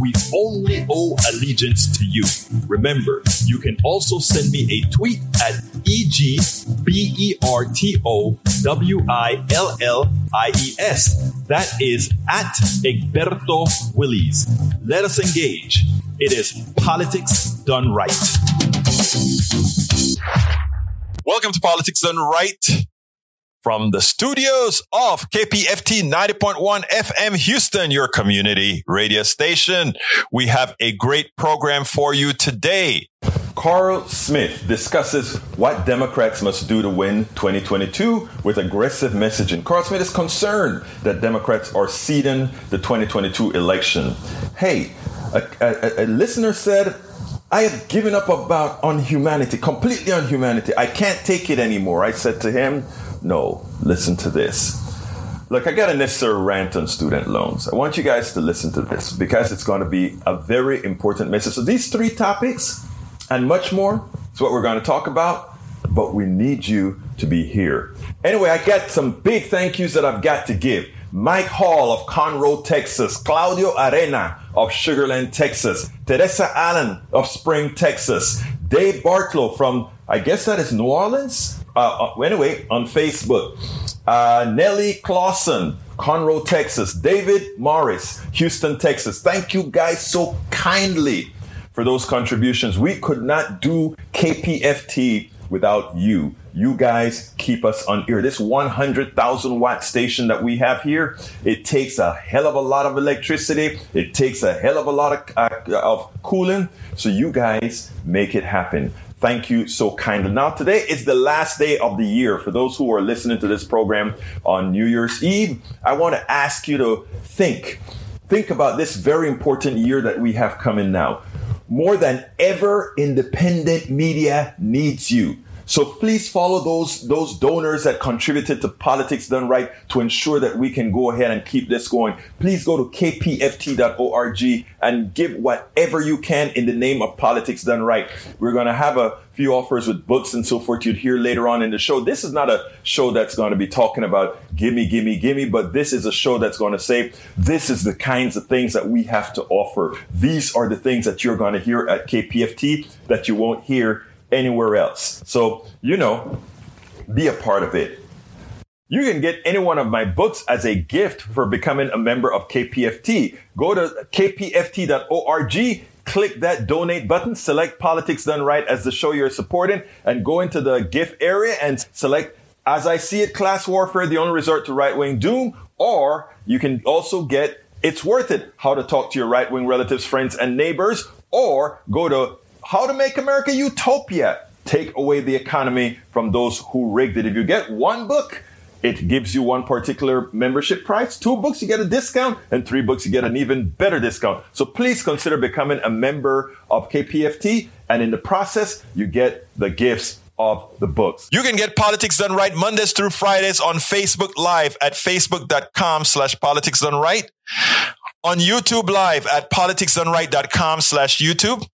we only owe allegiance to you. Remember, you can also send me a tweet at E-G-B-E-R-T-O-W-I-L-L-I-E-S. That is at Egberto Willies. Let us engage. It is politics done right. Welcome to Politics Done Right from the studios of KPFT 90.1 FM Houston, your community radio station. We have a great program for you today. Carl Smith discusses what Democrats must do to win 2022 with aggressive messaging. Carl Smith is concerned that Democrats are ceding the 2022 election. Hey, a, a, a listener said, I have given up about on humanity, completely on humanity. I can't take it anymore. I said to him, No, listen to this. Look, I got a necessary rant on student loans. I want you guys to listen to this because it's going to be a very important message. So, these three topics and much more is what we're going to talk about, but we need you to be here. Anyway, I got some big thank yous that I've got to give. Mike Hall of Conroe, Texas, Claudio Arena of Sugarland, Texas, Teresa Allen of Spring, Texas, Dave Bartlow from, I guess that is New Orleans? Uh, uh, anyway, on Facebook, uh, Nellie Clausen, Conroe, Texas, David Morris, Houston, Texas. Thank you guys so kindly for those contributions. We could not do KPFT without you. You guys keep us on air. This 100,000 watt station that we have here, it takes a hell of a lot of electricity. It takes a hell of a lot of, uh, of cooling. So you guys make it happen. Thank you so kindly. Now, today is the last day of the year. For those who are listening to this program on New Year's Eve, I want to ask you to think. Think about this very important year that we have coming now. More than ever, independent media needs you. So please follow those, those donors that contributed to Politics Done Right to ensure that we can go ahead and keep this going. Please go to kpft.org and give whatever you can in the name of Politics Done Right. We're going to have a few offers with books and so forth you'd hear later on in the show. This is not a show that's going to be talking about gimme, gimme, gimme, but this is a show that's going to say this is the kinds of things that we have to offer. These are the things that you're going to hear at KPFT that you won't hear anywhere else. So, you know, be a part of it. You can get any one of my books as a gift for becoming a member of KPFT. Go to kpft.org, click that donate button, select Politics Done Right as the show you're supporting, and go into the gift area and select As I See It Class Warfare, the only resort to right wing doom, or you can also get It's Worth It, how to talk to your right wing relatives, friends, and neighbors, or go to how to Make America Utopia. Take away the economy from those who rigged it. If you get one book, it gives you one particular membership price. Two books, you get a discount, and three books, you get an even better discount. So please consider becoming a member of KPFT, and in the process, you get the gifts of the books. You can get Politics Done Right Mondays through Fridays on Facebook Live at facebook.com slash politics done right, on YouTube Live at politicsdoneright.com slash YouTube,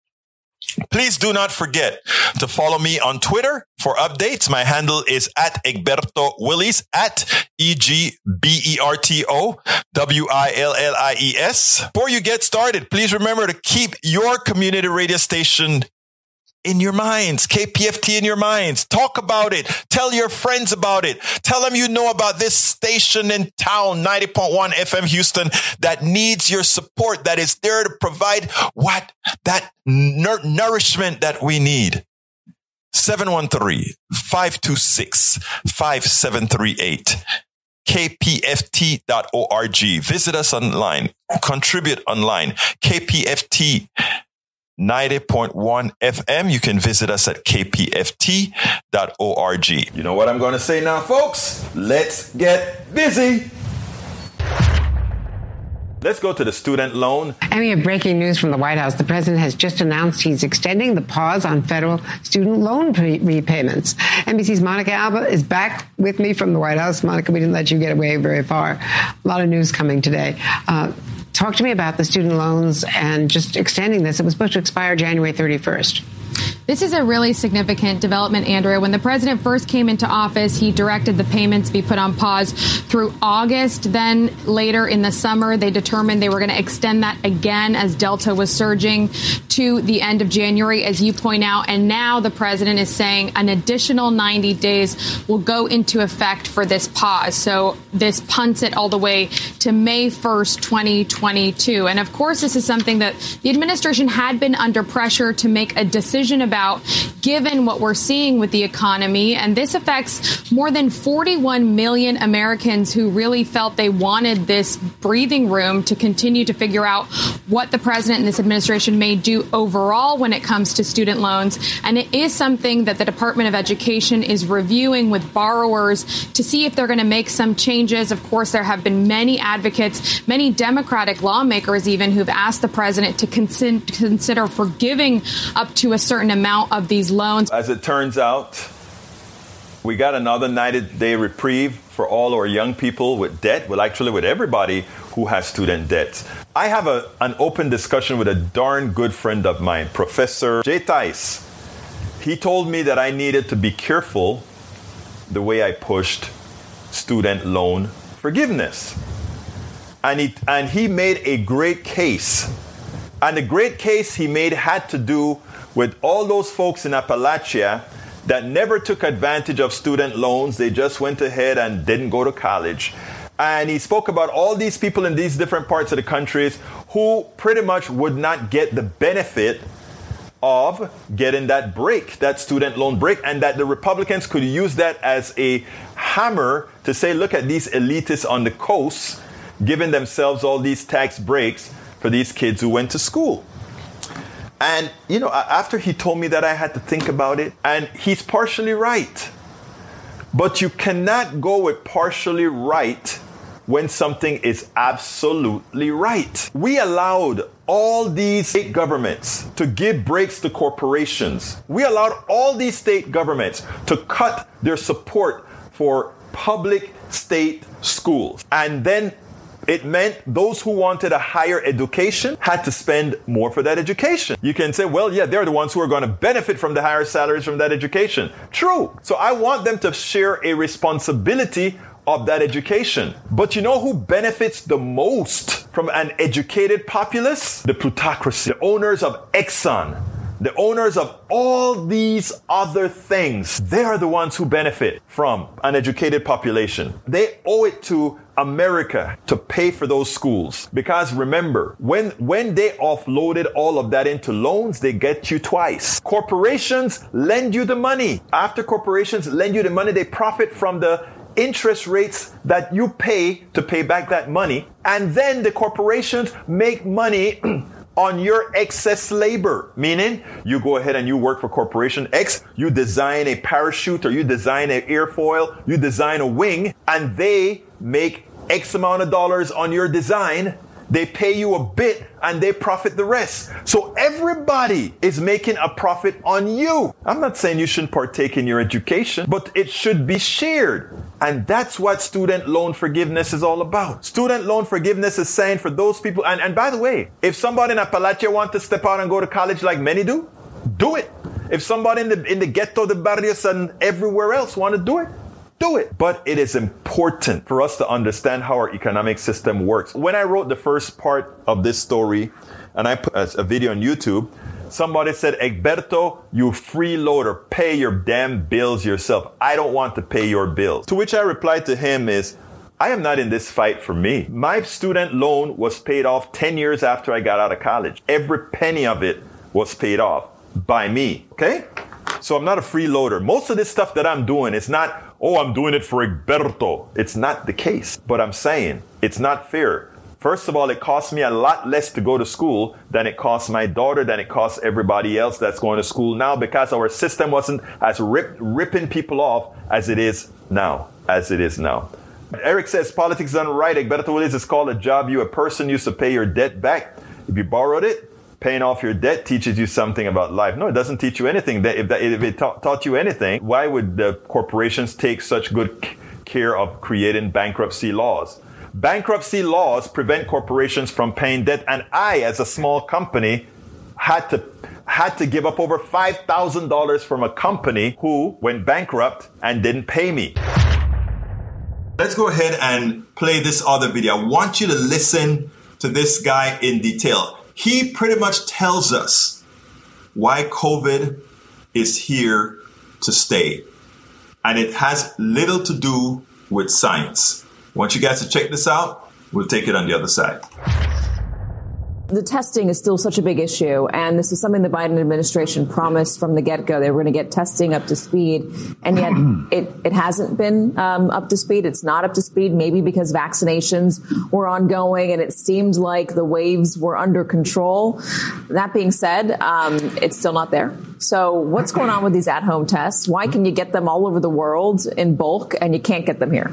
Please do not forget to follow me on Twitter for updates. My handle is at Egberto Willies at E G B E R T O W I L L I E S. Before you get started, please remember to keep your community radio station in your minds, KPFT in your minds. Talk about it. Tell your friends about it. Tell them you know about this station in town, 90.1 FM Houston, that needs your support, that is there to provide what that nourishment that we need. 713-526-5738. kpft.org. Visit us online. Contribute online. KPFT 90.1 FM. You can visit us at kpft.org. You know what I'm going to say now, folks? Let's get busy. Let's go to the student loan. And we have breaking news from the White House. The president has just announced he's extending the pause on federal student loan pre- repayments. NBC's Monica Alba is back with me from the White House. Monica, we didn't let you get away very far. A lot of news coming today. Uh, talk to me about the student loans and just extending this. It was supposed to expire January 31st. This is a really significant development, Andrea. When the president first came into office, he directed the payments be put on pause through August. Then later in the summer, they determined they were going to extend that again as Delta was surging to the end of January, as you point out. And now the president is saying an additional 90 days will go into effect for this pause. So this punts it all the way to May 1st, 2022. And of course, this is something that the administration had been under pressure to make a decision about about given what we're seeing with the economy. And this affects more than 41 million Americans who really felt they wanted this breathing room to continue to figure out what the president and this administration may do overall when it comes to student loans. And it is something that the Department of Education is reviewing with borrowers to see if they're going to make some changes. Of course, there have been many advocates, many Democratic lawmakers even who've asked the president to consider forgiving up to a certain amount amount of these loans. As it turns out, we got another 90 day reprieve for all our young people with debt, well, actually, with everybody who has student debt. I have a, an open discussion with a darn good friend of mine, Professor Jay Tice. He told me that I needed to be careful the way I pushed student loan forgiveness. And he, and he made a great case. And the great case he made had to do with all those folks in Appalachia that never took advantage of student loans. They just went ahead and didn't go to college. And he spoke about all these people in these different parts of the countries who pretty much would not get the benefit of getting that break, that student loan break, and that the Republicans could use that as a hammer to say, look at these elitists on the coast giving themselves all these tax breaks for these kids who went to school. And, you know, after he told me that, I had to think about it. And he's partially right. But you cannot go with partially right when something is absolutely right. We allowed all these state governments to give breaks to corporations. We allowed all these state governments to cut their support for public state schools. And then it meant those who wanted a higher education had to spend more for that education. You can say, well, yeah, they're the ones who are going to benefit from the higher salaries from that education. True. So I want them to share a responsibility of that education. But you know who benefits the most from an educated populace? The plutocracy, the owners of Exxon, the owners of all these other things, they are the ones who benefit from an educated population. They owe it to America to pay for those schools. Because remember, when, when they offloaded all of that into loans, they get you twice. Corporations lend you the money. After corporations lend you the money, they profit from the interest rates that you pay to pay back that money. And then the corporations make money on your excess labor. Meaning, you go ahead and you work for corporation X, you design a parachute or you design an airfoil, you design a wing, and they make X amount of dollars on your design. They pay you a bit and they profit the rest. So everybody is making a profit on you. I'm not saying you shouldn't partake in your education, but it should be shared. And that's what student loan forgiveness is all about. Student loan forgiveness is saying for those people, and, and by the way, if somebody in Appalachia want to step out and go to college like many do, do it. If somebody in the, in the ghetto, the barrios, and everywhere else want to do it, do it. But it is important for us to understand how our economic system works. When I wrote the first part of this story, and I put a video on YouTube, somebody said, Egberto, you freeloader, pay your damn bills yourself. I don't want to pay your bills. To which I replied to him is, I am not in this fight for me. My student loan was paid off 10 years after I got out of college. Every penny of it was paid off by me. Okay? So I'm not a freeloader. Most of this stuff that I'm doing is not, oh, I'm doing it for Egberto. It's not the case. But I'm saying it's not fair. First of all, it costs me a lot less to go to school than it costs my daughter, than it costs everybody else that's going to school now because our system wasn't as rip, ripping people off as it is now, as it is now. Eric says politics done right. Egberto Willies is called a job you, a person used to pay your debt back. If you borrowed it, paying off your debt teaches you something about life. No, it doesn't teach you anything. If, that, if it ta- taught you anything, why would the corporations take such good care of creating bankruptcy laws? Bankruptcy laws prevent corporations from paying debt. And I, as a small company, had to had to give up over $5,000 from a company who went bankrupt and didn't pay me. Let's go ahead and play this other video. I want you to listen to this guy in detail. He pretty much tells us why COVID is here to stay. And it has little to do with science. I want you guys to check this out. We'll take it on the other side the testing is still such a big issue. And this is something the Biden administration promised from the get go. They were going to get testing up to speed. And yet it, it hasn't been um, up to speed. It's not up to speed, maybe because vaccinations were ongoing and it seemed like the waves were under control. That being said, um, it's still not there. So what's going on with these at home tests? Why can you get them all over the world in bulk and you can't get them here?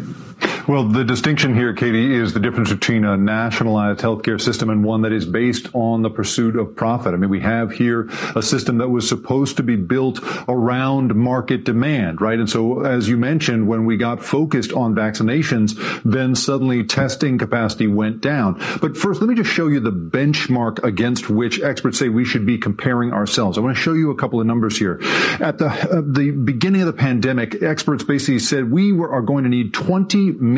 Well, the distinction here, Katie, is the difference between a nationalized healthcare system and one that is based on the pursuit of profit. I mean, we have here a system that was supposed to be built around market demand, right? And so, as you mentioned, when we got focused on vaccinations, then suddenly testing capacity went down. But first, let me just show you the benchmark against which experts say we should be comparing ourselves. I want to show you a couple of numbers here. At the, uh, the beginning of the pandemic, experts basically said we were, are going to need 20 million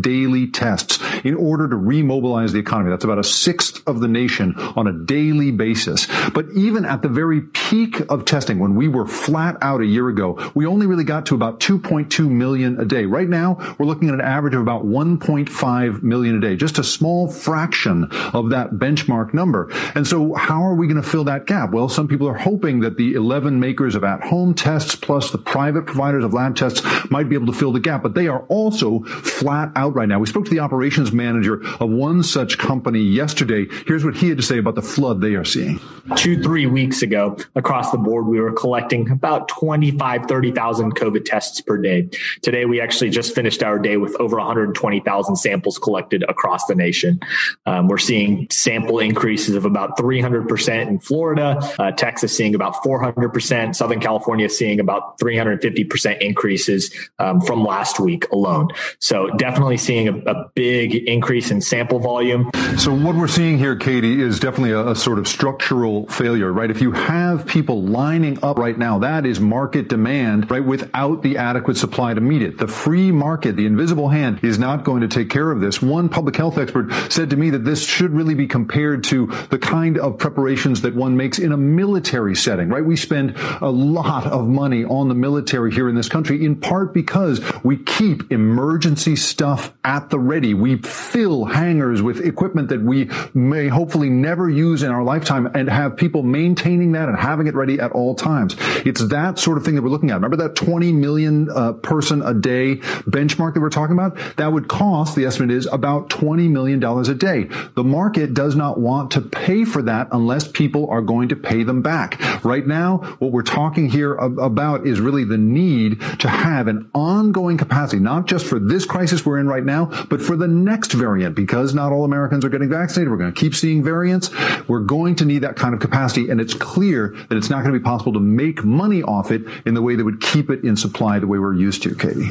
daily tests in order to remobilize the economy. That's about a sixth of the nation on a daily basis. But even at the very peak of testing, when we were flat out a year ago, we only really got to about 2.2 million a day. Right now, we're looking at an average of about 1.5 million a day, just a small fraction of that benchmark number. And so how are we going to fill that gap? Well, some people are hoping that the 11 makers of at-home tests plus the private providers of lab tests might be able to fill the gap, but they are also flat out right now. We spoke to the operations manager of one such company yesterday. Here's what he had to say about the flood they are seeing. Two, three weeks ago, across the board, we were collecting about 25, 30,000 COVID tests per day. Today, we actually just finished our day with over 120,000 samples collected across the nation. Um, we're seeing sample increases of about 300% in Florida, uh, Texas seeing about 400%, Southern California seeing about 350% increases um, from last week alone. So definitely seeing a, a, big increase in sample volume. So what we're seeing here, Katie, is definitely a, a, sort of structural failure, right? If you have people lining up right now, that is market demand, right? Without the adequate supply to meet it. The free market, the invisible hand is not going to take care of this. One public health expert said to me that this should really be compared to the kind of preparations that one makes in a military setting, right? We spend a lot of money on the military here in this country, in part because we keep emergency stuff at the ready. We fill hangars with equipment that we may hopefully never use in our lifetime and have people maintaining that and having it ready at all times. It's that sort of thing that we're looking at. Remember that 20 million uh, person a day benchmark that we're talking about? That would cost, the estimate is about $20 million a day. The market does not want to pay for that unless people are going to pay them back. Right now, what we're talking here about is really the need to have an ongoing capacity, not just for this crisis we're in right now, but for the next variant, because not all Americans are getting vaccinated, we're going to keep seeing variants. We're going to need that kind of capacity. And it's clear that it's not going to be possible to make money off it in the way that would keep it in supply the way we're used to, Katie.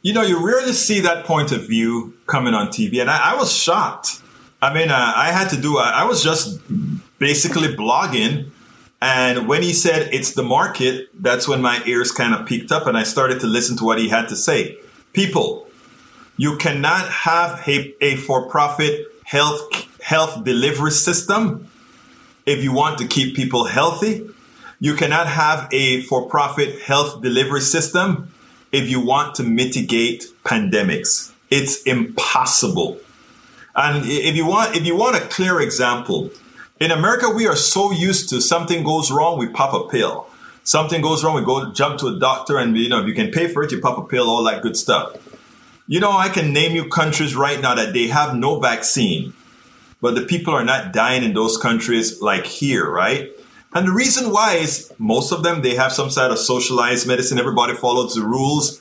You know, you rarely see that point of view coming on TV. And I, I was shocked. I mean, uh, I had to do, I, I was just basically blogging and when he said it's the market, that's when my ears kind of peaked up and I started to listen to what he had to say people. You cannot have a, a for-profit health health delivery system if you want to keep people healthy. You cannot have a for-profit health delivery system if you want to mitigate pandemics. It's impossible. And if you want, if you want a clear example, in America, we are so used to something goes wrong, we pop a pill something goes wrong, we go jump to a doctor, and you know if you can pay for it, you pop a pill, all that good stuff. You know, I can name you countries right now that they have no vaccine, but the people are not dying in those countries like here, right? And the reason why is most of them they have some sort of socialized medicine. Everybody follows the rules.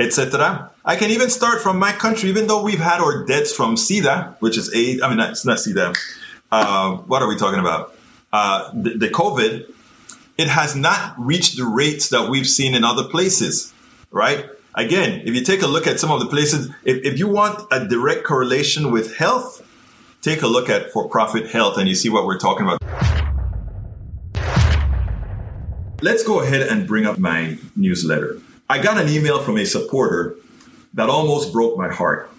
etc. I can even start from my country, even though we've had our deaths from SIDA, which is AIDS. I mean, it's not SIDA. Uh, what are we talking about? Uh, the, the COVID. It has not reached the rates that we've seen in other places, right? Again, if you take a look at some of the places, if, if you want a direct correlation with health, take a look at for profit health and you see what we're talking about. Let's go ahead and bring up my newsletter. I got an email from a supporter that almost broke my heart.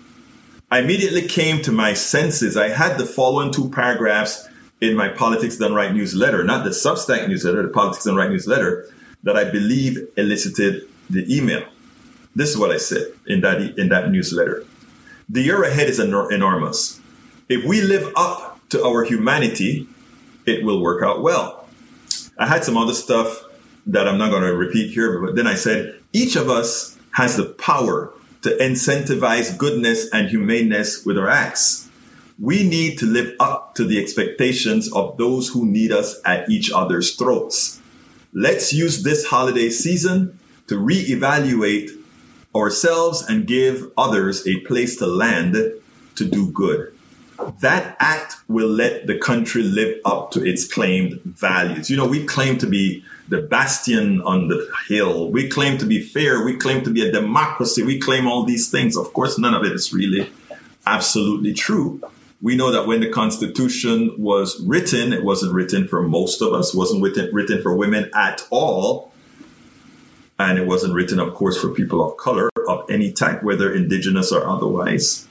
I immediately came to my senses. I had the following two paragraphs in my Politics Done Right newsletter, not the Substack newsletter, the Politics Done Right newsletter, that I believe elicited the email. This is what I said in that in that newsletter. The year ahead is enor- enormous. If we live up to our humanity, it will work out well. I had some other stuff that I'm not going to repeat here, but then I said each of us has the power to incentivize goodness and humaneness with our acts. We need to live up to the expectations of those who need us at each other's throats. Let's use this holiday season to reevaluate ourselves and give others a place to land to do good. That act will let the country live up to its claimed values. You know, we claim to be the bastion on the hill. We claim to be fair. We claim to be a democracy. We claim all these things. Of course, none of it is really absolutely true. We know that when the Constitution was written, it wasn't written for most of us, wasn't written, written for women at all. And it wasn't written, of course, for people of color of any type, whether indigenous or otherwise.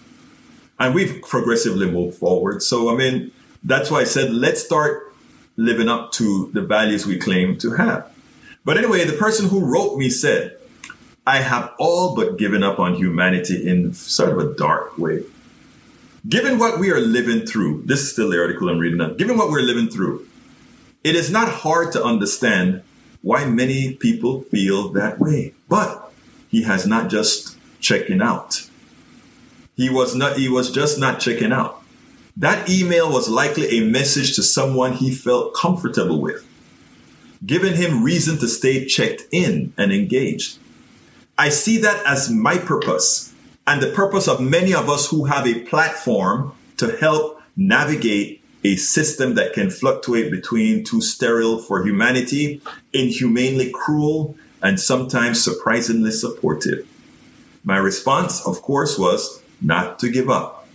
And we've progressively moved forward. So, I mean, that's why I said, let's start living up to the values we claim to have. But anyway, the person who wrote me said, I have all but given up on humanity in sort of a dark way. Given what we are living through, this is still the article I'm reading now. Given what we're living through, it is not hard to understand why many people feel that way. But he has not just checking out. He was not, he was just not checking out. That email was likely a message to someone he felt comfortable with, giving him reason to stay checked in and engaged. I see that as my purpose and the purpose of many of us who have a platform to help navigate a system that can fluctuate between too sterile for humanity, inhumanely cruel, and sometimes surprisingly supportive. My response, of course, was not to give up.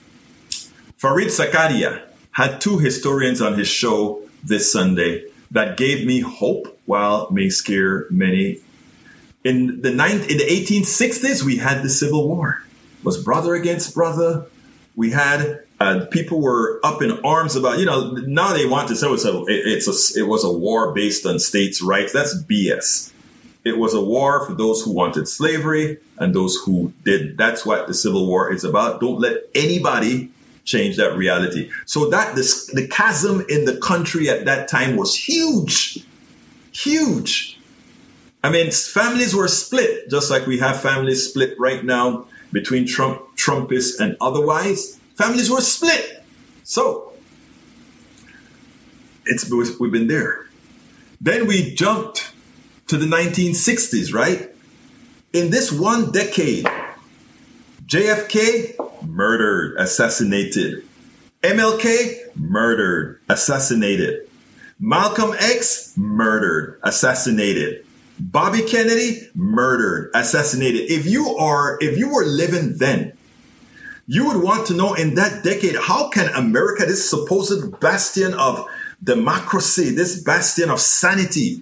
Fareed Zakaria had two historians on his show this Sunday that gave me hope while may scare many. In the, ninth, in the 1860s, we had the Civil War. It was brother against brother. We had uh, people were up in arms about, you know, now they want to say it's a, it's a, it was a war based on states' rights. That's BS. It was a war for those who wanted slavery and those who did. That's what the Civil War is about. Don't let anybody change that reality. So that this, the chasm in the country at that time was huge, huge. I mean, families were split, just like we have families split right now between Trump, Trumpists and otherwise. Families were split. So it's we've been there. Then we jumped to the 1960s, right? In this one decade, JFK murdered, assassinated. MLK, murdered, assassinated. Malcolm X, murdered, assassinated. Bobby Kennedy, murdered, assassinated. If you are, if you were living then, you would want to know in that decade, how can America, this supposed bastion of democracy, this bastion of sanity,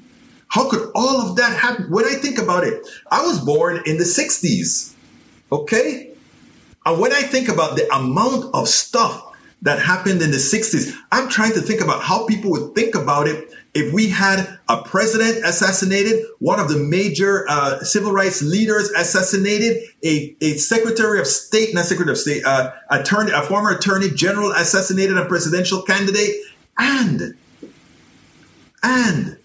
how could all of that happen? When I think about it, I was born in the 60s. Okay? And when I think about the amount of stuff that happened in the 60s, I'm trying to think about how people would think about it if we had a president assassinated, one of the major uh, civil rights leaders assassinated, a, a secretary of state, not secretary of state, uh, attorney, a former attorney general assassinated, a presidential candidate, and and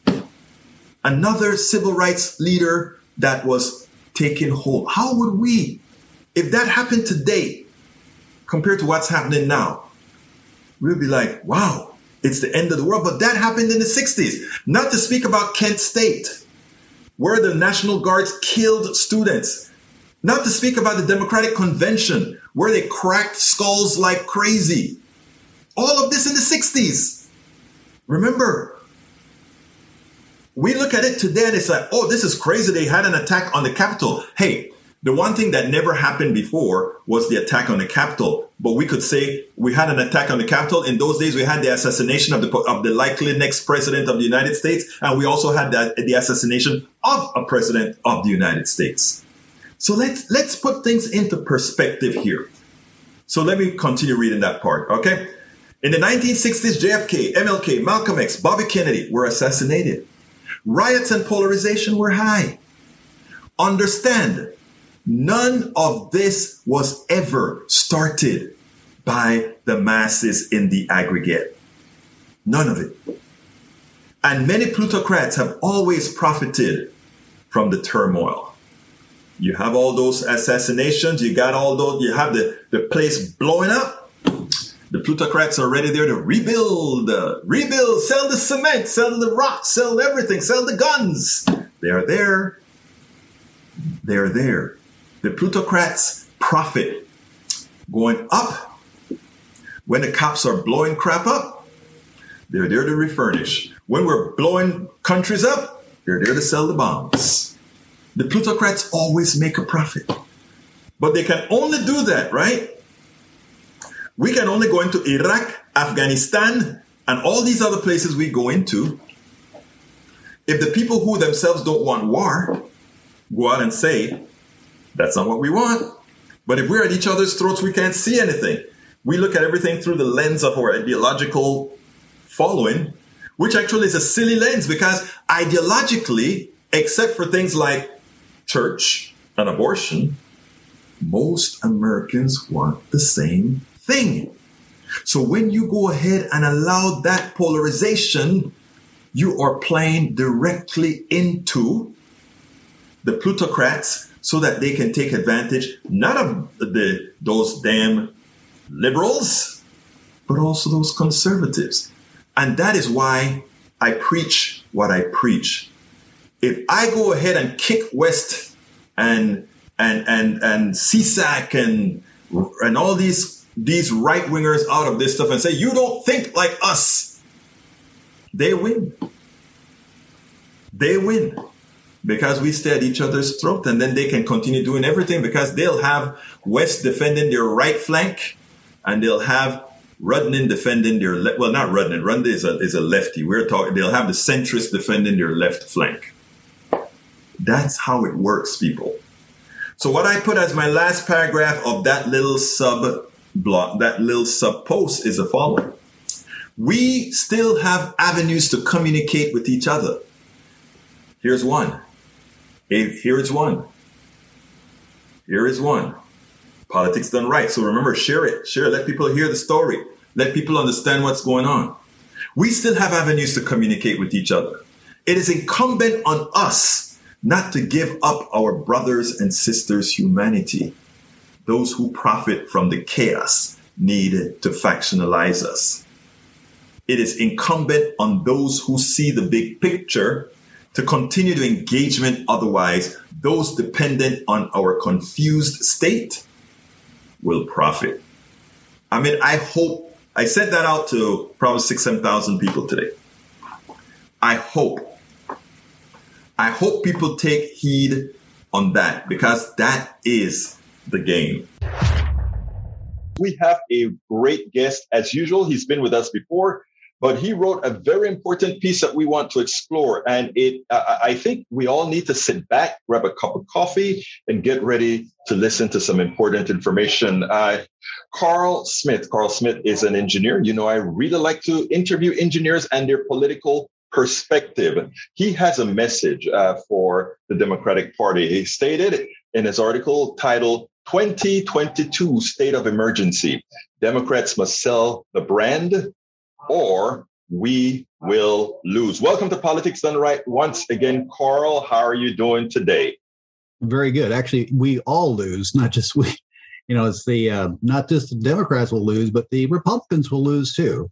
another civil rights leader that was taken hold. How would we if that happened today compared to what's happening now, we'll be like, wow, it's the end of the world. But that happened in the 60s. Not to speak about Kent State, where the National Guards killed students Not to speak about the Democratic Convention, where they cracked skulls like crazy. All of this in the 60s. Remember, we look at it today and it's like, oh, this is crazy. They had an attack on the Capitol. Hey, the one thing that never happened before was the attack on the Capitol. But we could say we had an attack on the Capitol. In those days, we had the assassination of the, of the likely next president of the United States. And we also had that, the assassination of a president of the United States. So let's, let's put things into perspective here. So let me continue reading that part. Okay. In the 1960s, JFK, MLK, Malcolm X, Bobby Kennedy were assassinated. Riots and polarization were high. Understand, none of this was ever started by the masses in the aggregate. None of it. And many plutocrats have always profited from the turmoil. You have all those assassinations, you got all those, you have the, the place blowing up the plutocrats are ready there to rebuild, rebuild, sell the cement, sell the rock, sell everything, sell the guns. They are there. They are there. The plutocrats profit going up. When the cops are blowing crap up, they're there to refurnish. When we're blowing countries up, they're there to sell the bombs. The plutocrats always make a profit. But they can only do that, right? We can only go into Iraq, Afghanistan, and all these other places we go into if the people who themselves don't want war go out and say, that's not what we want. But if we're at each other's throats, we can't see anything. We look at everything through the lens of our ideological following, which actually is a silly lens because ideologically, except for things like church and abortion, most Americans want the same thing. So when you go ahead and allow that polarization, you are playing directly into the plutocrats so that they can take advantage not of the those damn liberals, but also those conservatives. And that is why I preach what I preach. If I go ahead and kick West and and and and CSAC and and all these these right wingers out of this stuff and say, you don't think like us, they win. They win because we stay at each other's throat and then they can continue doing everything because they'll have West defending their right flank and they'll have Rudnin defending their le- well, not Rudnin. Rudnin is a, is a lefty. We're talking. They'll have the centrist defending their left flank. That's how it works, people. So what I put as my last paragraph of that little sub block that little sub post is the following. We still have avenues to communicate with each other. Here's one. Here is one. Here is one. Politics done right. So remember, share it. Share it. Let people hear the story. Let people understand what's going on. We still have avenues to communicate with each other. It is incumbent on us not to give up our brothers and sisters' humanity those who profit from the chaos need to factionalize us. It is incumbent on those who see the big picture to continue the engagement. Otherwise, those dependent on our confused state will profit. I mean, I hope I sent that out to probably six, 7,000 people today. I hope, I hope people take heed on that because that is the game. We have a great guest as usual. He's been with us before, but he wrote a very important piece that we want to explore. And it, I think we all need to sit back, grab a cup of coffee, and get ready to listen to some important information. Uh, Carl Smith. Carl Smith is an engineer. You know, I really like to interview engineers and their political perspective. He has a message uh, for the Democratic Party. He stated in his article titled 2022 state of emergency. Democrats must sell the brand or we will lose. Welcome to Politics Done Right once again. Carl, how are you doing today? Very good. Actually, we all lose, not just we. You know, it's the uh, not just the Democrats will lose, but the Republicans will lose too.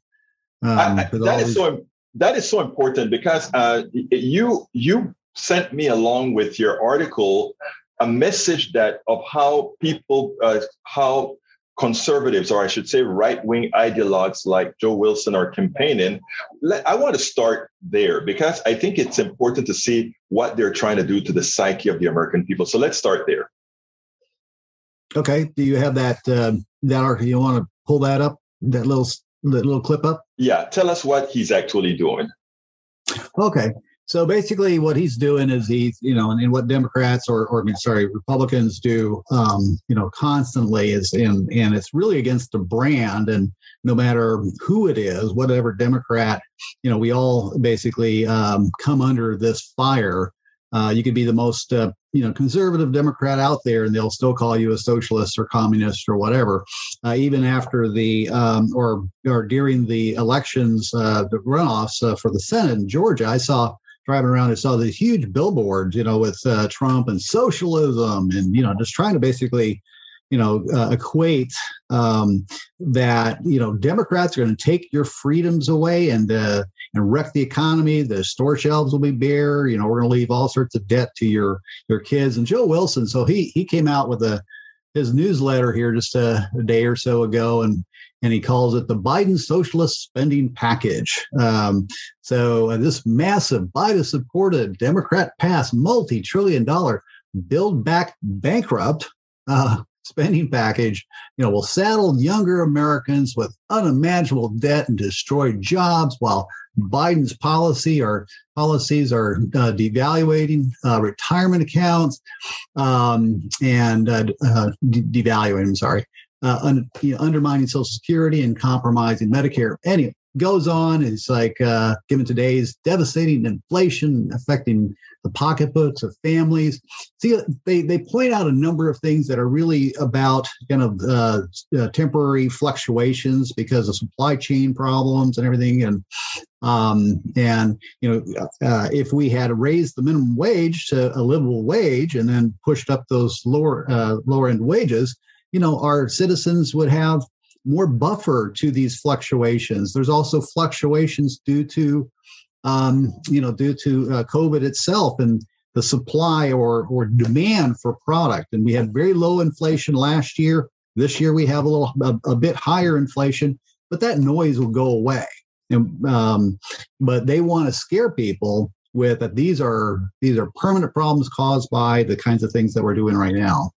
Um, I, I, that is these... so. That is so important because uh, you you sent me along with your article a message that of how people, uh, how conservatives, or I should say right wing ideologues like Joe Wilson are campaigning. I want to start there because I think it's important to see what they're trying to do to the psyche of the American people. So let's start there. Okay. Do you have that uh, that article? You want to pull that up? That little that little clip up? Yeah. Tell us what he's actually doing. Okay. So basically, what he's doing is he's, you know, and, and what Democrats or, or sorry, Republicans do, um, you know, constantly is, and and it's really against the brand. And no matter who it is, whatever Democrat, you know, we all basically um, come under this fire. Uh, you could be the most, uh, you know, conservative Democrat out there, and they'll still call you a socialist or communist or whatever. Uh, even after the um, or or during the elections, uh, the runoffs uh, for the Senate in Georgia, I saw driving around, I saw these huge billboards, you know, with uh, Trump and socialism, and you know, just trying to basically, you know, uh, equate um, that you know Democrats are going to take your freedoms away and uh, and wreck the economy. The store shelves will be bare. You know, we're going to leave all sorts of debt to your your kids. And Joe Wilson, so he he came out with a his newsletter here just a, a day or so ago, and and he calls it the Biden Socialist Spending Package. Um, so uh, this massive Biden-supported Democrat-passed multi-trillion-dollar Build Back Bankrupt uh, spending package, you know, will saddle younger Americans with unimaginable debt and destroy jobs while Biden's policy or policies are uh, devaluating uh, retirement accounts um, and uh, uh de- devaluing. I'm sorry, uh, un, you know, undermining Social Security and compromising Medicare. Anyway, goes on. It's like uh, given today's devastating inflation affecting the pocketbooks of families. See, they, they point out a number of things that are really about kind of uh, uh, temporary fluctuations because of supply chain problems and everything. And um, and you know, uh, if we had raised the minimum wage to a livable wage and then pushed up those lower uh, lower end wages, you know, our citizens would have more buffer to these fluctuations. There's also fluctuations due to, um, you know, due to uh, COVID itself and the supply or or demand for product. And we had very low inflation last year. This year we have a little a, a bit higher inflation, but that noise will go away. And, um, but they want to scare people with that these are these are permanent problems caused by the kinds of things that we're doing right now,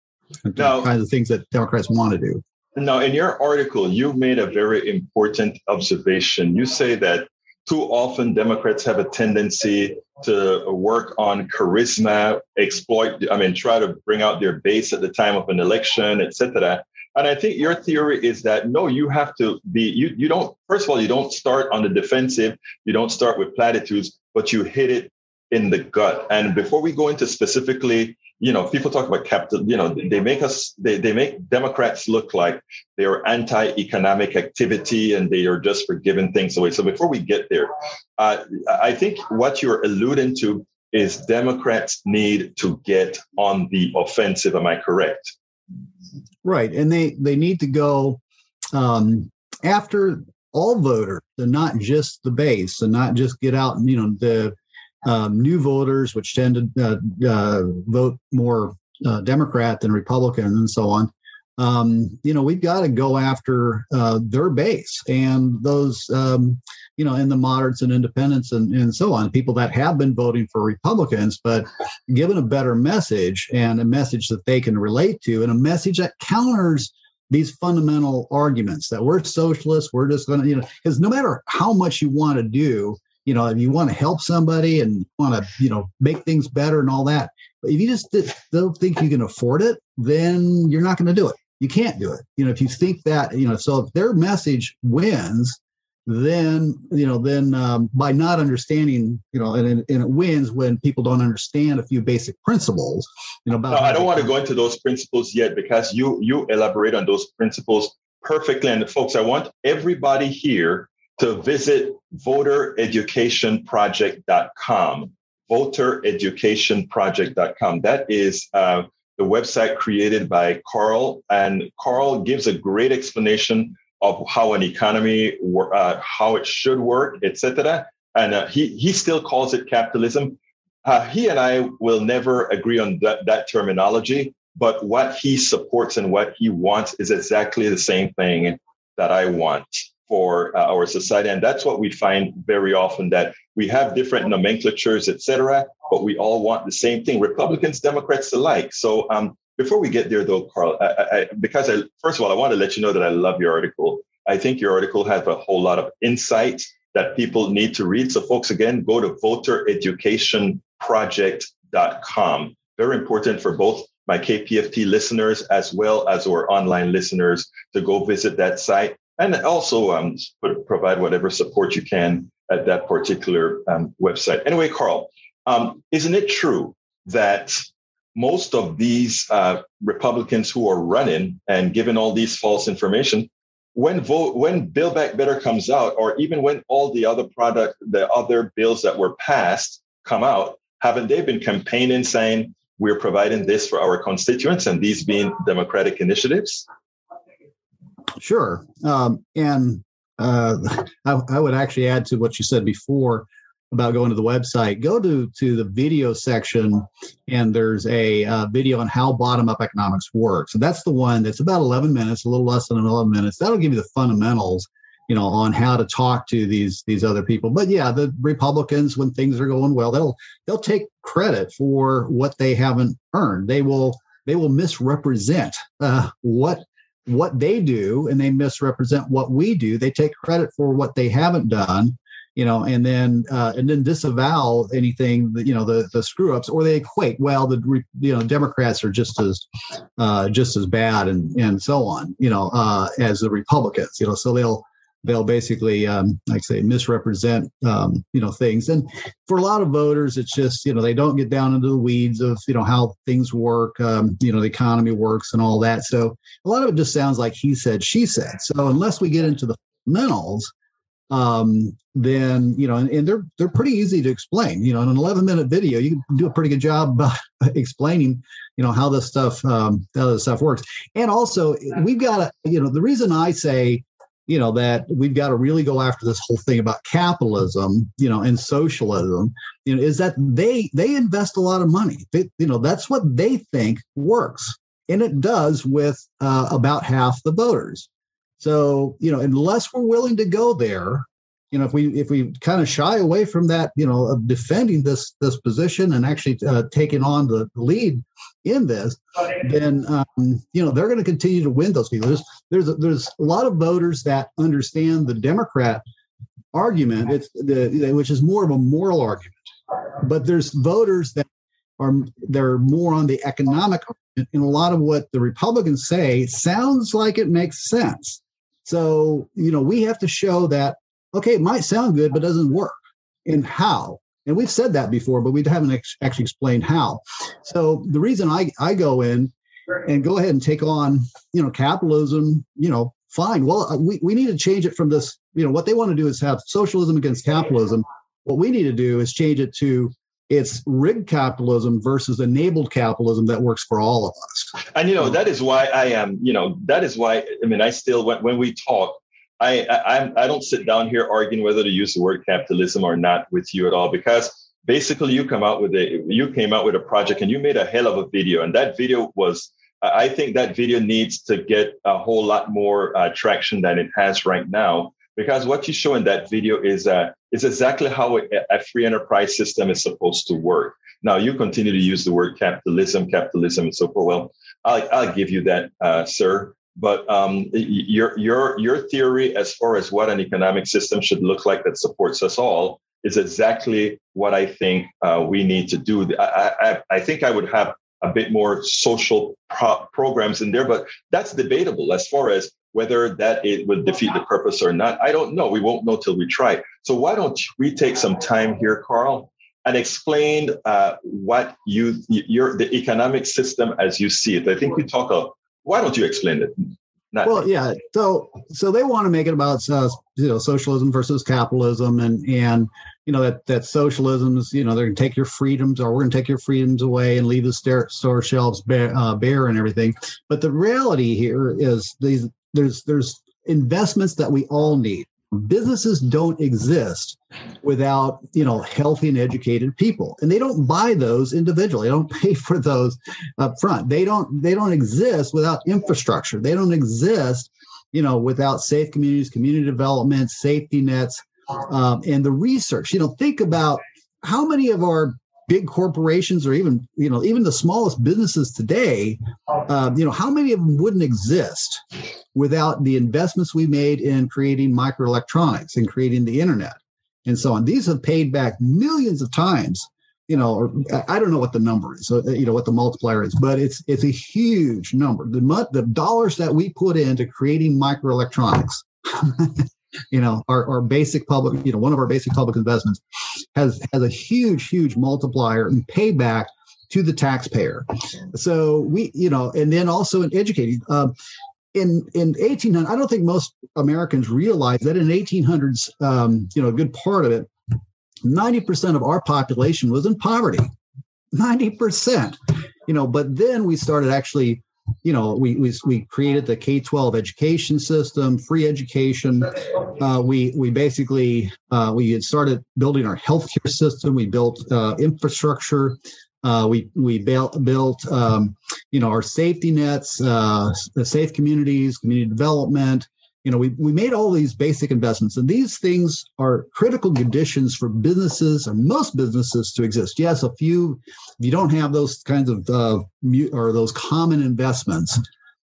the kinds of things that Democrats want to do. Now, in your article, you made a very important observation. You say that too often Democrats have a tendency to work on charisma, exploit, I mean, try to bring out their base at the time of an election, etc. And I think your theory is that no, you have to be, you, you don't, first of all, you don't start on the defensive, you don't start with platitudes, but you hit it in the gut. And before we go into specifically you know, people talk about capital, you know, they make us, they, they make Democrats look like they are anti-economic activity and they are just for giving things away. So before we get there, uh, I think what you're alluding to is Democrats need to get on the offensive. Am I correct? Right. And they, they need to go um, after all voters and not just the base and not just get out and, you know, the, um, new voters, which tend to uh, uh, vote more uh, Democrat than Republican, and so on. Um, you know, we've got to go after uh, their base and those, um, you know, in the moderates and independents and, and so on, people that have been voting for Republicans, but given a better message and a message that they can relate to and a message that counters these fundamental arguments that we're socialists, we're just going to, you know, because no matter how much you want to do, you know, if you want to help somebody and want to, you know, make things better and all that. But if you just don't think you can afford it, then you're not going to do it. You can't do it. You know, if you think that, you know, so if their message wins, then you know then um, by not understanding you know and, and it wins when people don't understand a few basic principles you know about no, i don't want to go into those principles yet because you you elaborate on those principles perfectly and folks i want everybody here to visit votereducationproject.com. Votereducationproject.com. That is uh, the website created by Carl, and Carl gives a great explanation of how an economy, uh, how it should work, etc. And uh, he he still calls it capitalism. uh, he and I will never agree on that, that terminology, but what he supports and what he wants is exactly the same thing that I want for uh, our society. And that's what we find very often that we have different nomenclatures, et cetera, but we all want the same thing, Republicans, Democrats alike. So um, before we get there, though, Carl, I, I, because I, first of all, I want to let you know that I love your article. I think your article has a whole lot of insight that people need to read. So, folks, again, go to votereducationproject.com. Very important for both my KPFT listeners as well as our online listeners to go visit that site and also um, provide whatever support you can at that particular um, website. Anyway, Carl, um, isn't it true that most of these uh, Republicans who are running and given all these false information, when vote when Build Back Better comes out, or even when all the other product, the other bills that were passed come out, haven't they been campaigning saying we're providing this for our constituents and these being democratic initiatives? Sure. Um, and uh, I, I, would actually add to what you said before about going to the website. Go to to the video section, and there's a uh, video on how bottom up economics works. And that's the one that's about 11 minutes, a little less than 11 minutes. That'll give you the fundamentals you know on how to talk to these these other people but yeah the republicans when things are going well they'll they'll take credit for what they haven't earned they will they will misrepresent uh, what what they do and they misrepresent what we do they take credit for what they haven't done you know and then uh, and then disavow anything that you know the the screw ups or they equate well the you know democrats are just as uh, just as bad and and so on you know uh, as the republicans you know so they'll they'll basically um, like say misrepresent um, you know things. And for a lot of voters it's just you know they don't get down into the weeds of you know how things work um, you know the economy works and all that. So a lot of it just sounds like he said she said. So unless we get into the fundamentals um, then you know and, and, they're they're pretty easy to explain. You know in an 11 minute video you can do a pretty good job explaining you know how this stuff um, how this stuff works. And also we've got to you know the reason i say you know that we've got to really go after this whole thing about capitalism you know and socialism. You know is that they they invest a lot of money. They, you know that's what they think works. And it does with uh, about half the voters. So you know unless we're willing to go there you know if we if we kind of shy away from that you know of defending this this position and actually uh, taking on the lead in this then um, you know they're going to continue to win those people there's there's a, there's a lot of voters that understand the democrat argument. It's the which is more of a moral argument. But there's voters that are they're more on the economic and a lot of what the republicans say sounds like it makes sense. So you know we have to show that okay, it might sound good, but doesn't work. And how? And we've said that before, but we haven't ex- actually explained how. So the reason I, I go in and go ahead and take on, you know, capitalism, you know, fine. Well, uh, we, we need to change it from this, you know, what they want to do is have socialism against capitalism. What we need to do is change it to it's rigged capitalism versus enabled capitalism that works for all of us. And you know that is why I am. You know that is why I mean I still when, when we talk, I, I I don't sit down here arguing whether to use the word capitalism or not with you at all because basically you come out with a you came out with a project and you made a hell of a video and that video was I think that video needs to get a whole lot more uh, traction than it has right now because what you show in that video is uh, is exactly how a, free enterprise system is supposed to work. Now you continue to use the word capitalism, capitalism, and so forth. Well, I'll, I'll give you that, uh, sir. But um, your your your theory as far as what an economic system should look like that supports us all is exactly what I think uh, we need to do. I, I, I, think I would have a bit more social pro- programs in there, but that's debatable as far as whether that it would defeat the purpose or not. I don't know. We won't know till we try. So why don't we take some time here, Carl, and explain uh, what you your the economic system as you see it. I think we talk a why don't you explain it? Not well, yeah. So, so they want to make it about uh, you know socialism versus capitalism, and and you know that that socialism is you know they're going to take your freedoms, or we're going to take your freedoms away and leave the store, store shelves bare, uh, bare and everything. But the reality here is these there's there's investments that we all need. Businesses don't exist without you know healthy and educated people. And they don't buy those individually. They don't pay for those up front. They don't they don't exist without infrastructure. They don't exist you know without safe communities community development safety nets um, and the research. You know think about how many of our big corporations or even you know even the smallest businesses today um, you know how many of them wouldn't exist without the investments we made in creating microelectronics and creating the internet and so on. These have paid back millions of times you know or i don't know what the number is so you know what the multiplier is but it's it's a huge number. The the dollars that we put into creating microelectronics you know our, our basic public you know one of our basic public investments has has a huge huge multiplier and payback to the taxpayer. So we you know and then also in educating um, in in 1800 i don't think most americans realize that in 1800s um, you know a good part of it 90% of our population was in poverty 90% you know but then we started actually you know, we we, we created the K twelve education system, free education. Uh, we we basically uh, we had started building our healthcare system. We built uh, infrastructure. Uh, we we built built um, you know our safety nets, uh, safe communities, community development you know, we, we made all these basic investments, and these things are critical conditions for businesses or most businesses to exist. Yes, a few, if you don't have those kinds of uh, or those common investments,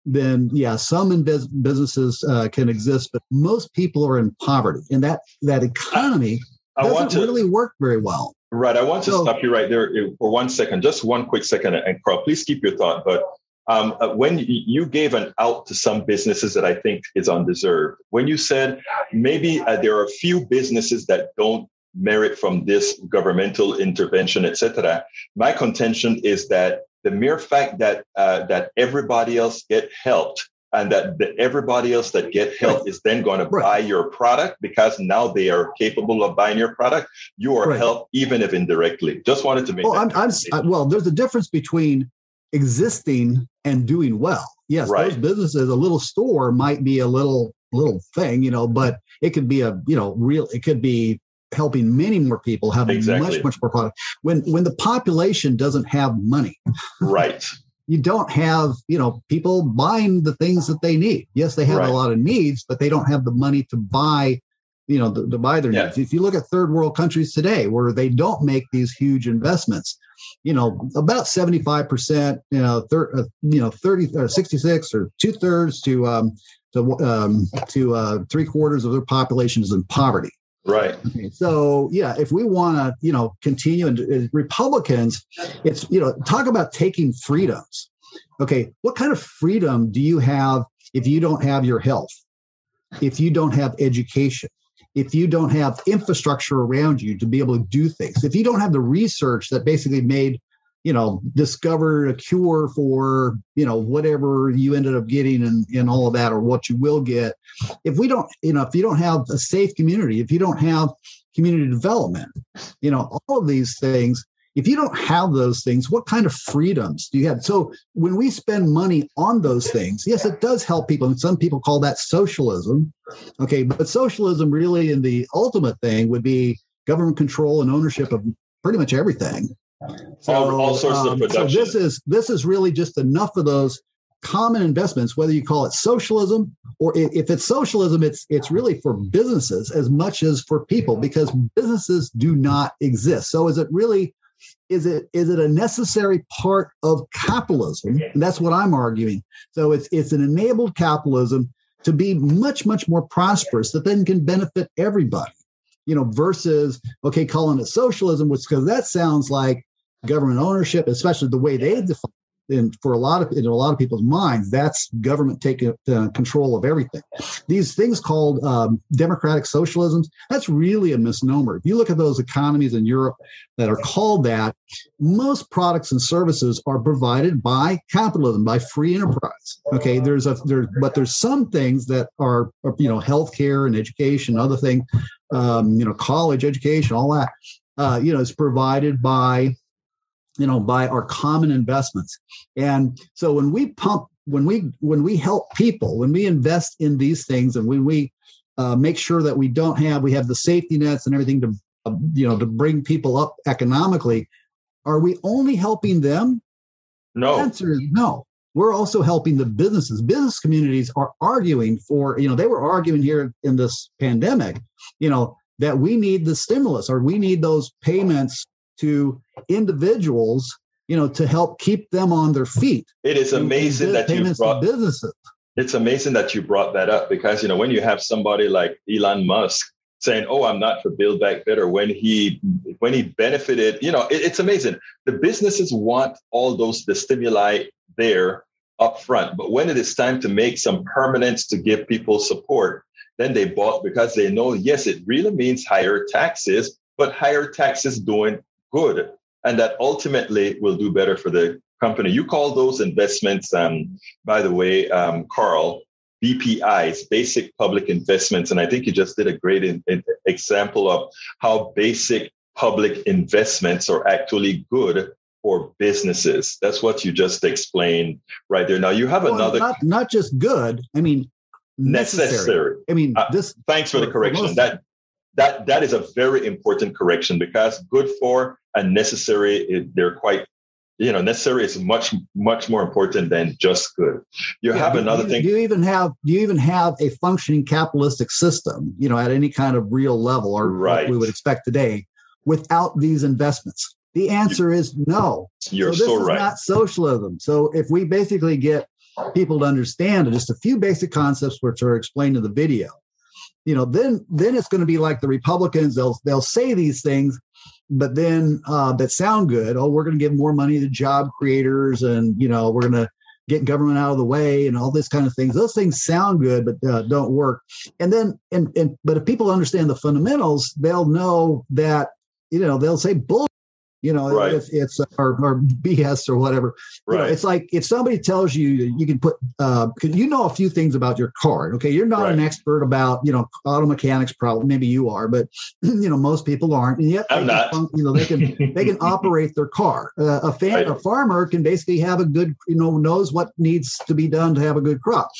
then yeah, some in biz- businesses uh, can exist, but most people are in poverty, and that that economy I doesn't to, really work very well. Right. I want to so, stop you right there for one second, just one quick second, and Carl, please keep your thought. But um, uh, when you gave an out to some businesses that I think is undeserved, when you said maybe uh, there are a few businesses that don't merit from this governmental intervention, etc., my contention is that the mere fact that uh, that everybody else get helped and that the, everybody else that get help right. is then going to right. buy your product because now they are capable of buying your product. You are right. helped even if indirectly. Just wanted to make. Well, I'm, I'm, uh, well, there's a difference between existing and doing well. Yes, those businesses, a little store might be a little little thing, you know, but it could be a you know real. It could be helping many more people having exactly. much much more product. When when the population doesn't have money, right. You don't have, you know, people buying the things that they need. Yes, they have right. a lot of needs, but they don't have the money to buy you know, to, to buy their yeah. needs. If you look at third world countries today, where they don't make these huge investments, you know, about 75%, you know, thir- uh, you know, 30 or 66 or two thirds to, um, to, um, to uh, three quarters of their population is in poverty. Right. Okay, so yeah, if we want to, you know, continue and uh, Republicans, it's you know, talk about taking freedoms. Okay, what kind of freedom do you have if you don't have your health, if you don't have education, if you don't have infrastructure around you to be able to do things, if you don't have the research that basically made, you know, discover a cure for, you know, whatever you ended up getting and, and all of that, or what you will get, if we don't, you know, if you don't have a safe community, if you don't have community development, you know, all of these things, if you don't have those things, what kind of freedoms do you have? So when we spend money on those things, yes, it does help people. And some people call that socialism. Okay. But socialism really in the ultimate thing would be government control and ownership of pretty much everything. So, all, all sorts um, of production. So this is this is really just enough of those common investments, whether you call it socialism or if it's socialism, it's it's really for businesses as much as for people because businesses do not exist. So is it really is it is it a necessary part of capitalism? And that's what I'm arguing. So it's it's an enabled capitalism to be much much more prosperous that then can benefit everybody. You know, versus okay, calling it socialism, which because that sounds like government ownership, especially the way they define in for a lot of in a lot of people's minds, that's government taking uh, control of everything. These things called um, democratic socialisms, that's really a misnomer. If you look at those economies in Europe that are called that, most products and services are provided by capitalism, by free enterprise. Okay, there's a there, but there's some things that are you know healthcare and education, other thing, um, you know, college education, all that. Uh, you know, is provided by you know by our common investments. And so when we pump when we when we help people when we invest in these things and when we uh, make sure that we don't have we have the safety nets and everything to uh, you know to bring people up economically are we only helping them? No. The answer is no. We're also helping the businesses. Business communities are arguing for you know they were arguing here in this pandemic you know that we need the stimulus or we need those payments to individuals you know to help keep them on their feet it is amazing that you brought businesses it's amazing that you brought that up because you know when you have somebody like Elon Musk saying, "Oh, I'm not for Build Back Better," when he when he benefited, you know, it, it's amazing. The businesses want all those the stimuli there up front, but when it is time to make some permanence to give people support, then they bought because they know, yes, it really means higher taxes, but higher taxes doing good, and that ultimately will do better for the company. You call those investments, um, by the way, um, Carl, BPIs, basic public investments. And I think you just did a great in, in example of how basic public investments are actually good for businesses. That's what you just explained right there. Now you have well, another not, not just good, I mean necessary. necessary. I mean uh, this thanks for the correction. That that that is a very important correction because good for and necessary they're quite you know necessary is much much more important than just good. You yeah, have another you, thing. do you even have do you even have a functioning capitalistic system you know at any kind of real level or right. we would expect today without these investments? The answer you, is no. You're so this so is right. not socialism. So if we basically get people to understand just a few basic concepts which are explained in the video you know then then it's going to be like the republicans they'll they'll say these things but then uh, that sound good. Oh, we're going to give more money to job creators, and you know, we're going to get government out of the way, and all this kind of things. Those things sound good, but uh, don't work. And then, and and but if people understand the fundamentals, they'll know that you know they'll say bull you know right. if it's or, or bs or whatever right. You know, it's like if somebody tells you you can put uh you know a few things about your car okay you're not right. an expert about you know auto mechanics probably maybe you are but you know most people aren't and yet I'm not. Can, you know they can they can operate their car uh, a fan a farmer can basically have a good you know knows what needs to be done to have a good crop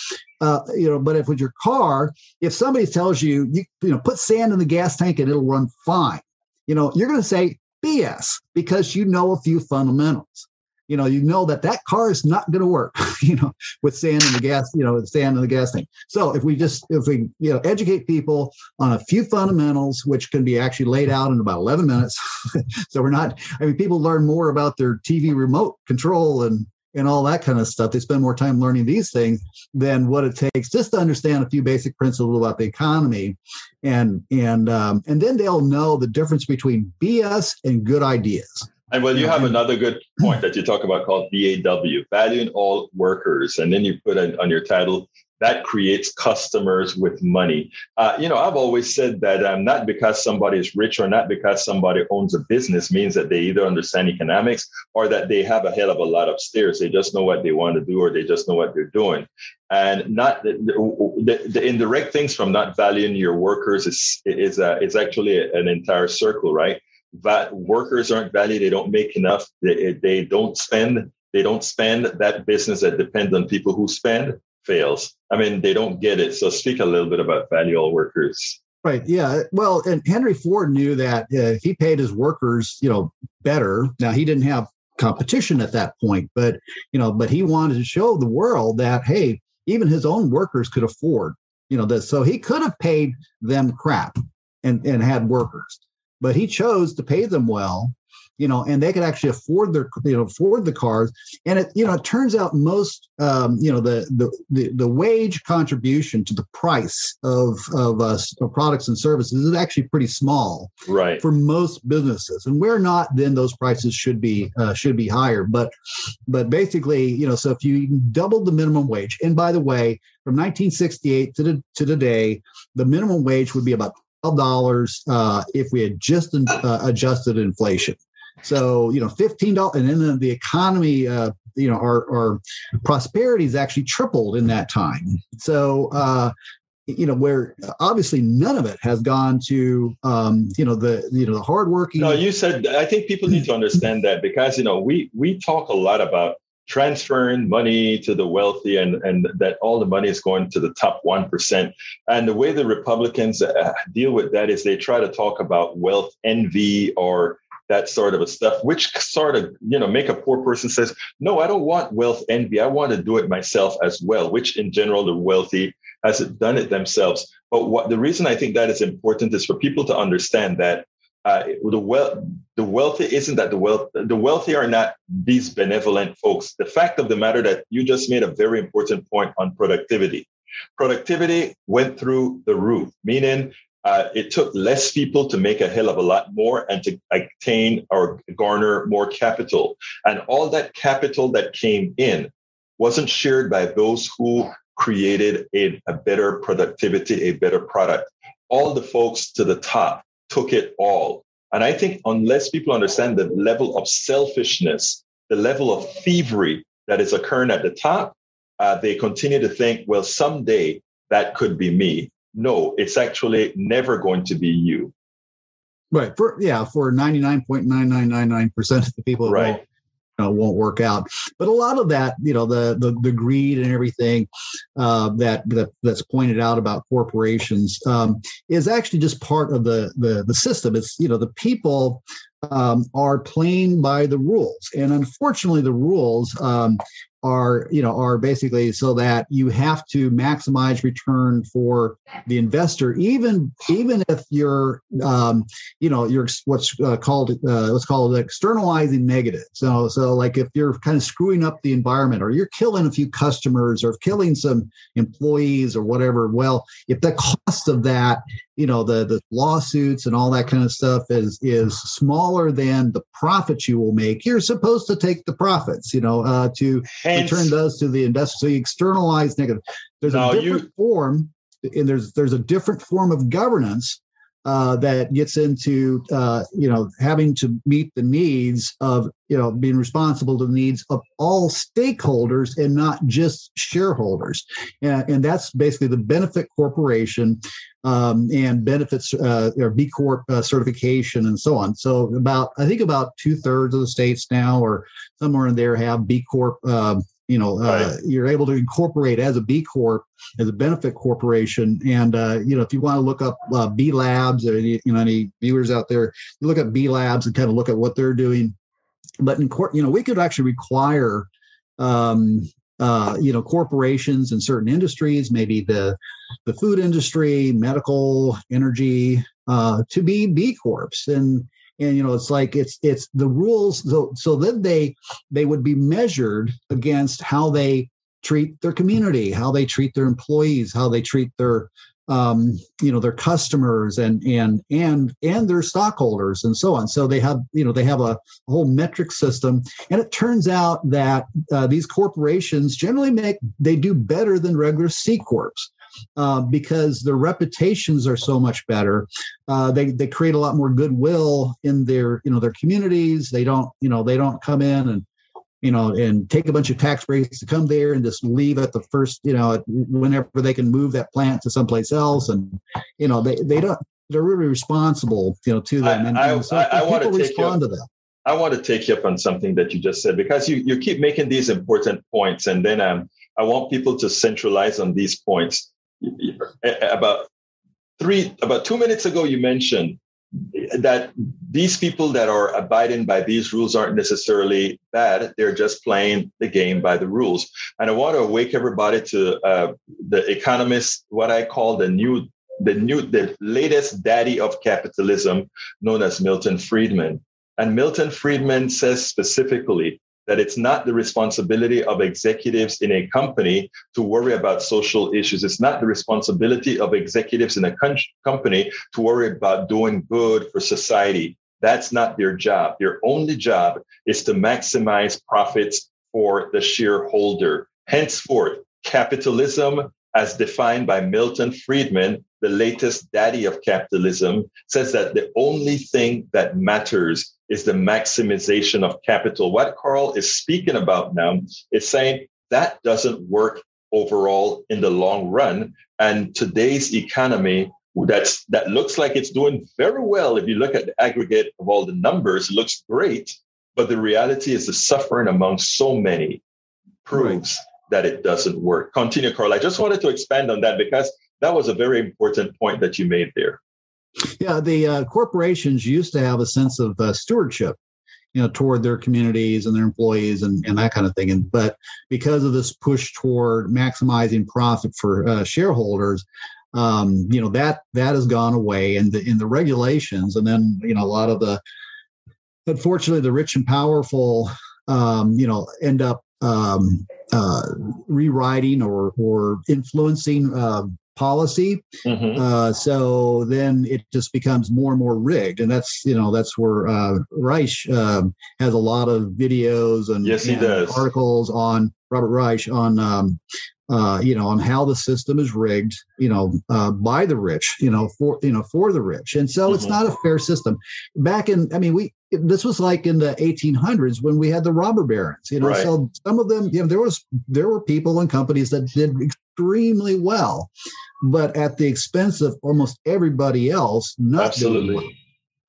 uh, you know, but if with your car, if somebody tells you, you, you know, put sand in the gas tank and it'll run fine, you know, you're going to say, BS because you know a few fundamentals. You know, you know that that car is not going to work. You know, with sand in the gas, you know, with sand in the gas thing. So if we just if we you know educate people on a few fundamentals, which can be actually laid out in about eleven minutes, so we're not. I mean, people learn more about their TV remote control and and all that kind of stuff. They spend more time learning these things than what it takes just to understand a few basic principles about the economy, and and um, and then they'll know the difference between BS and good ideas. And well, you have another good point that you talk about called VAW, valuing all workers, and then you put it on your title that creates customers with money. Uh, you know, I've always said that um, not because somebody is rich or not because somebody owns a business means that they either understand economics or that they have a hell of a lot upstairs. They just know what they want to do or they just know what they're doing. And not the, the, the indirect things from not valuing your workers is is uh, is actually an entire circle, right? That workers aren't valued; they don't make enough. They, they don't spend. They don't spend that business that depends on people who spend fails. I mean, they don't get it. So speak a little bit about value all workers. Right. Yeah. Well, and Henry Ford knew that uh, he paid his workers, you know, better. Now he didn't have competition at that point, but you know, but he wanted to show the world that hey, even his own workers could afford, you know, this. So he could have paid them crap and and had workers, but he chose to pay them well you know, and they could actually afford their, you know, afford the cars. And it, you know, it turns out most, um, you know, the, the, the, the wage contribution to the price of, of, uh, of products and services is actually pretty small right. for most businesses. And where not, then those prices should be, uh, should be higher. But, but basically, you know, so if you doubled the minimum wage, and by the way, from 1968 to, the, to today, the minimum wage would be about $12 uh, if we had just uh, adjusted inflation. So, you know, $15, and then the economy, uh, you know, our, our prosperity has actually tripled in that time. So, uh, you know where obviously none of it has gone to um, you know the you know the hardworking. No, you said I think people need to understand that because you know we we talk a lot about transferring money to the wealthy and, and that all the money is going to the top 1%. And the way the Republicans uh, deal with that is they try to talk about wealth envy or that sort of a stuff, which sort of, you know, make a poor person says, no, I don't want wealth envy. I want to do it myself as well, which in general, the wealthy has done it themselves. But what the reason I think that is important is for people to understand that uh, the wealth, the wealthy isn't that the wealth, the wealthy are not these benevolent folks. The fact of the matter that you just made a very important point on productivity. Productivity went through the roof, meaning uh, it took less people to make a hell of a lot more and to obtain or garner more capital. And all that capital that came in wasn't shared by those who created a, a better productivity, a better product. All the folks to the top took it all. And I think unless people understand the level of selfishness, the level of thievery that is occurring at the top, uh, they continue to think, well, someday that could be me. No, it's actually never going to be you. Right. For yeah, for 99.9999% of the people right know, won't work out. But a lot of that, you know, the the, the greed and everything uh, that, that that's pointed out about corporations um, is actually just part of the, the the system. It's you know the people um, are playing by the rules, and unfortunately, the rules um, are you know are basically so that you have to maximize return for the investor even even if you're um, you know you're what's uh, called uh, what's called externalizing negative. So so like if you're kind of screwing up the environment or you're killing a few customers or killing some employees or whatever well if the cost of that you know the the lawsuits and all that kind of stuff is is smaller than the profits you will make. You're supposed to take the profits you know uh, to Hence, return those to the investor so you externalize negative. There's a different you, form and there's there's a different form of governance uh, that gets into uh, you know having to meet the needs of you know being responsible to the needs of all stakeholders and not just shareholders. And, and that's basically the benefit corporation um, and benefits uh, or b corp uh, certification and so on. So about i think about two-thirds of the states now or somewhere in there have b corp um, you know uh, right. you're able to incorporate as a b corp as a benefit corporation. And uh, you know if you want to look up uh, b labs or any, you know any viewers out there you look at b labs and kind of look at what they're doing. But in court you know we could actually require um, uh, you know corporations in certain industries maybe the the food industry medical energy uh, to be b corps. And and you know it's like it's it's the rules so so then they they would be measured against how they treat their community how they treat their employees how they treat their um, you know their customers and and and and their stockholders and so on. So they have you know they have a, whole metric system. And it turns out that uh, these corporations generally make they do better than regular c corps uh, because their reputations are so much better. Uh, they they create a lot more goodwill in their you know their communities. They don't you know they don't come in and you know and take a bunch of tax breaks to come there and just leave at the first you know whenever they can move that plant to someplace else and you know they they don't they're really responsible you know to them and, I, and so I, I want to respond to them. I want to take you up on something that you just said because you, you keep making these important points, and then um, I want people to centralize on these points about three about two minutes ago you mentioned that these people that are abiding by these rules aren't necessarily bad. They're just playing the game by the rules. And i want to wake everybody to uh, the economist what i call the new the new the latest daddy of capitalism known as milton friedman. And milton friedman says specifically that it's not the responsibility of executives in a company to worry about social issues. It's not the responsibility of executives in a company to worry about doing good for society. That's not their job. Their only job is to maximize profits for the shareholder. Henceforth, capitalism, as defined by Milton Friedman, the latest daddy of capitalism, says that the only thing that matters is the maximization of capital. What Carl is speaking about now is saying that doesn't work overall in the long run. And today's economy that's that looks like it's doing very well. If you look at the aggregate of all the numbers, it looks great. But the reality is the suffering among so many proves right. that it doesn't work. Continue, Carl. I just wanted to expand on that because that was a very important point that you made there. Yeah, the uh, corporations used to have a sense of uh, stewardship, you know, toward their communities and their employees and, and that kind of thing. And but because of this push toward maximizing profit for uh, shareholders, um, you know that that has gone away, and the, in the regulations, and then you know a lot of the unfortunately the rich and powerful, um, you know, end up um, uh, rewriting or or influencing uh, policy. Mm-hmm. Uh, so then it just becomes more and more rigged, and that's you know that's where uh, Reich um, has a lot of videos and, yes, and articles on Robert Reich on um, uh, you know, on how the system is rigged, you know, uh, by the rich, you know, for you know for the rich, and so mm-hmm. it's not a fair system. Back in, I mean, we this was like in the 1800s when we had the robber barons, you know. Right. So some of them, you know, there was there were people and companies that did extremely well, but at the expense of almost everybody else not Absolutely. well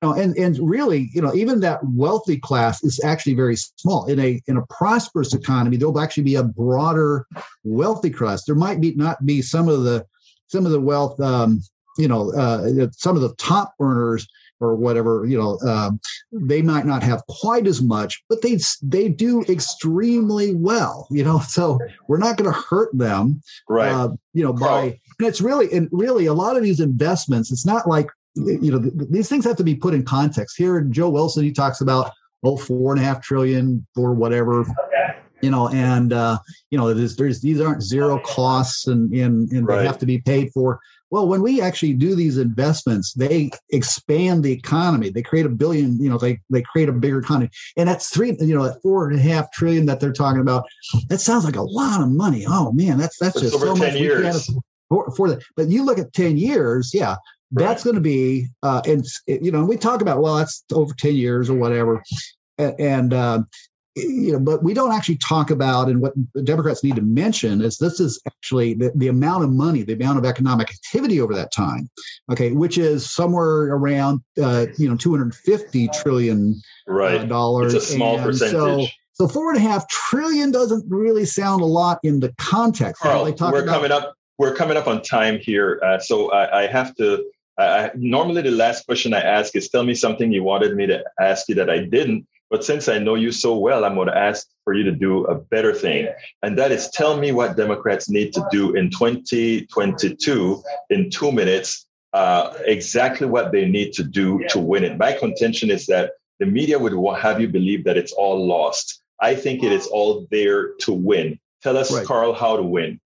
know, and and really, you know, even that wealthy class is actually very small. In a in a prosperous economy, there'll actually be a broader wealthy class. There might be not be some of the some of the wealth, um, you know, uh, some of the top earners or whatever, you know, um, they might not have quite as much, but they they do extremely well, you know. So we're not going to hurt them, right? Uh, you know, by and it's really and really a lot of these investments. It's not like you know, these things have to be put in context. Here, Joe Wilson, he talks about oh four and a half trillion or whatever. Okay. You know, and uh, you know, there's, there's these aren't zero costs, and and, and right. they have to be paid for. Well, when we actually do these investments, they expand the economy. They create a billion, you know, they they create a bigger economy. And that's three, you know, that four and a half trillion that they're talking about. That sounds like a lot of money. Oh man, that's that's it's just so much years. we can't afford for that. But you look at 10 years, yeah, that's going to be, uh, and you know, we talk about well, that's over ten years or whatever, and, and uh, you know, but we don't actually talk about, and what the Democrats need to mention is this is actually the, the amount of money, the amount of economic activity over that time, okay, which is somewhere around, uh, you know, 250 trillion uh, right. dollars. It's a small and percentage. So, so four and a half trillion doesn't really sound a lot in the context. Carl, we're about, coming up. We're coming up on time here, uh, so I, I have to I, normally the last question I ask is tell me something you wanted me to ask you that I didn't. But since I know you so well, I'm going to ask for you to do a better thing. And that is tell me what Democrats need to do in 2022 in two minutes, uh, exactly what they need to do to win it. My contention is that the media would have you believe that it's all lost. I think it is all there to win. Tell us, right. Carl, how to win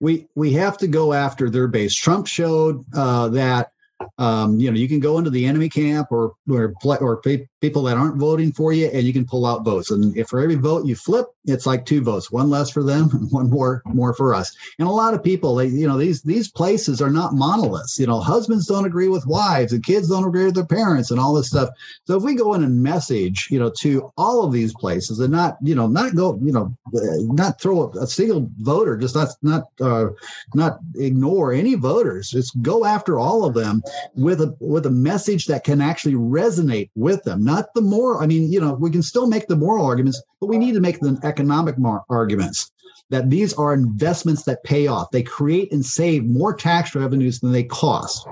we we have to go after their base. Trump showed uh, that um, you know you can go into the enemy camp or or or people that aren't voting for you, and you can pull out votes. And if for every vote you flip, it's like two votes, one less for them, one more more for us. And a lot of people, they you know these these places are not monoliths. You know, husbands don't agree with wives, and kids don't agree with their parents, and all this stuff. So if we go in and message, you know, to all of these places, and not you know not go you know not throw a, single voter, just not not uh, not ignore any voters. Just go after all of them with a with a message that can actually resonate with them not the moral. I mean, you know, we can still make the moral arguments, but we need to make the economic mar- arguments that these are investments that pay off. They create and save more tax revenues than they cost.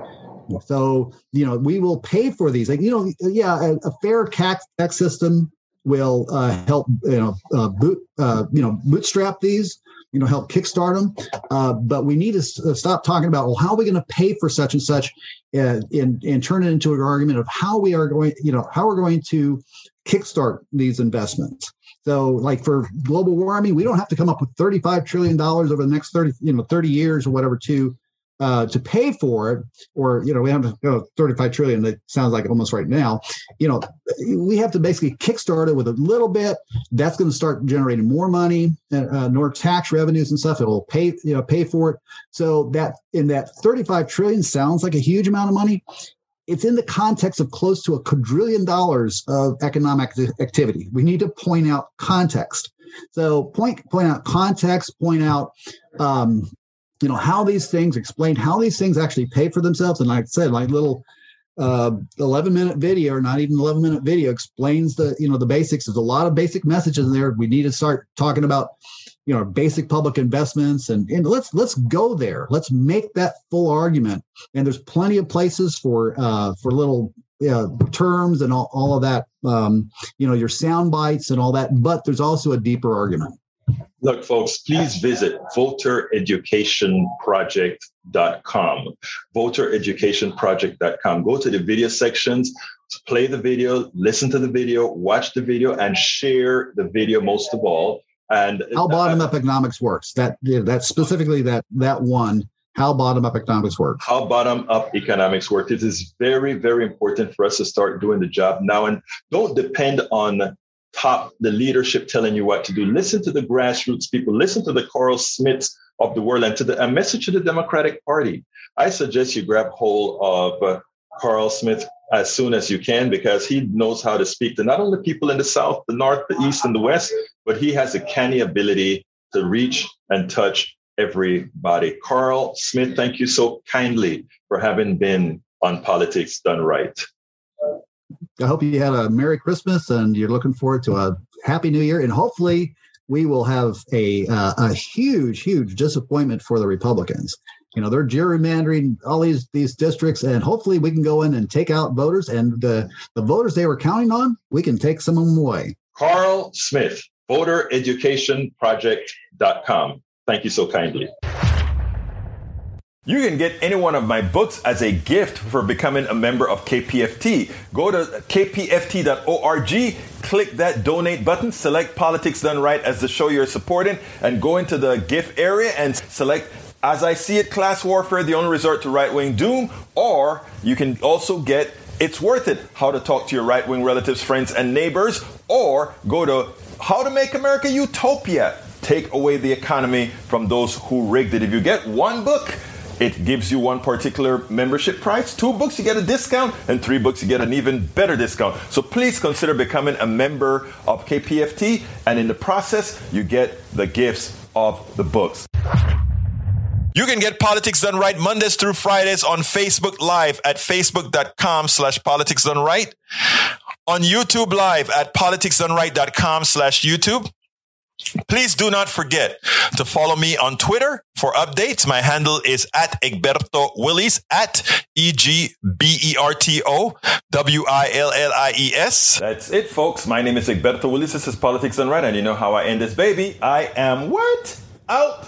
So, you know, we will pay for these. Like, you know, yeah, a, a fair tax, tax system will uh, help, you know, uh, boot, uh, you know, bootstrap these you know help kickstart them. Uh, but we need to s- uh, stop talking about well how are we going to pay for such and such uh, and, and turn it into an argument of how we are going you know how we're going to kickstart these investments. So like for global warming we don't have to come up with 35 trillion dollars over the next 30 you know 30 years or whatever to uh, to pay for it, or you know, we have to go 35 trillion. That sounds like almost right now. You know, we have to basically kickstart it with a little bit. That's going to start generating more money, uh, more tax revenues and stuff. It'll pay, you know, pay for it. So that in that 35 trillion sounds like a huge amount of money. It's in the context of close to a quadrillion dollars of economic activity. We need to point out context. So point point out context, point out um, you know how these things explain how these things actually pay for themselves. And like i said like little uh, 11 minute video or not even 11 minute video explains the you know the basics. There's a lot of basic messages in there. We need to start talking about you know basic public investments. And, and let's let's go there. Let's make that full argument. And there's plenty of places for uh, for little terms and all, all of that um, you know your sound bites and all that. But there's also a deeper argument Look, folks, please visit votereducationproject.com. Votereducationproject.com. Go to the video sections, play the video, listen to the video, watch the video, and share the video most of all. And how uh, bottom up economics works. That that specifically that that one how bottom up economics work. How bottom up economics work. It is very, very important for us to start doing the job now and don't depend on top, the leadership telling you what to do. Listen to the grassroots people. Listen to the Carl Smiths of the world and to the a message to the Democratic Party. I suggest you grab hold of uh, Carl Smith as soon as you can because he knows how to speak to not only people in the South, the North, the East, and the West, but he has a canny ability to reach and touch everybody. Carl Smith, thank you so kindly for having been on Politics Done Right. I hope you had a Merry Christmas and you're looking forward to a Happy New Year. And hopefully, we will have a uh, a huge, huge disappointment for the Republicans. You know, they're gerrymandering all these these districts, and hopefully, we can go in and take out voters. And the the voters they were counting on, we can take some of them away. Carl Smith, VoterEducationProject.com. Thank you so kindly. You can get any one of my books as a gift for becoming a member of KPFT. Go to kpft.org, click that donate button, select Politics Done Right as the show you're supporting, and go into the gift area and select as I see it, class warfare, the only resort to right wing doom, or you can also get It's Worth It How to Talk to Your Right Wing Relatives, Friends, and Neighbors, or go to How to Make America Utopia. Take away the economy from those who rigged it. If you get one book, it gives you one particular membership price. Two books, you get a discount, and three books, you get an even better discount. So please consider becoming a member of KPFT, and in the process, you get the gifts of the books. You can get Politics Done Right Mondays through Fridays on Facebook Live at facebook.com slash politics done right, on YouTube Live at politicsdoneright.com slash YouTube, Please do not forget to follow me on Twitter for updates. My handle is at Egberto Willies at E G B E R T O W I L L I E S. That's it, folks. My name is Egberto Willies. This is Politics Done Right, and you know how I end this baby. I am what? Out.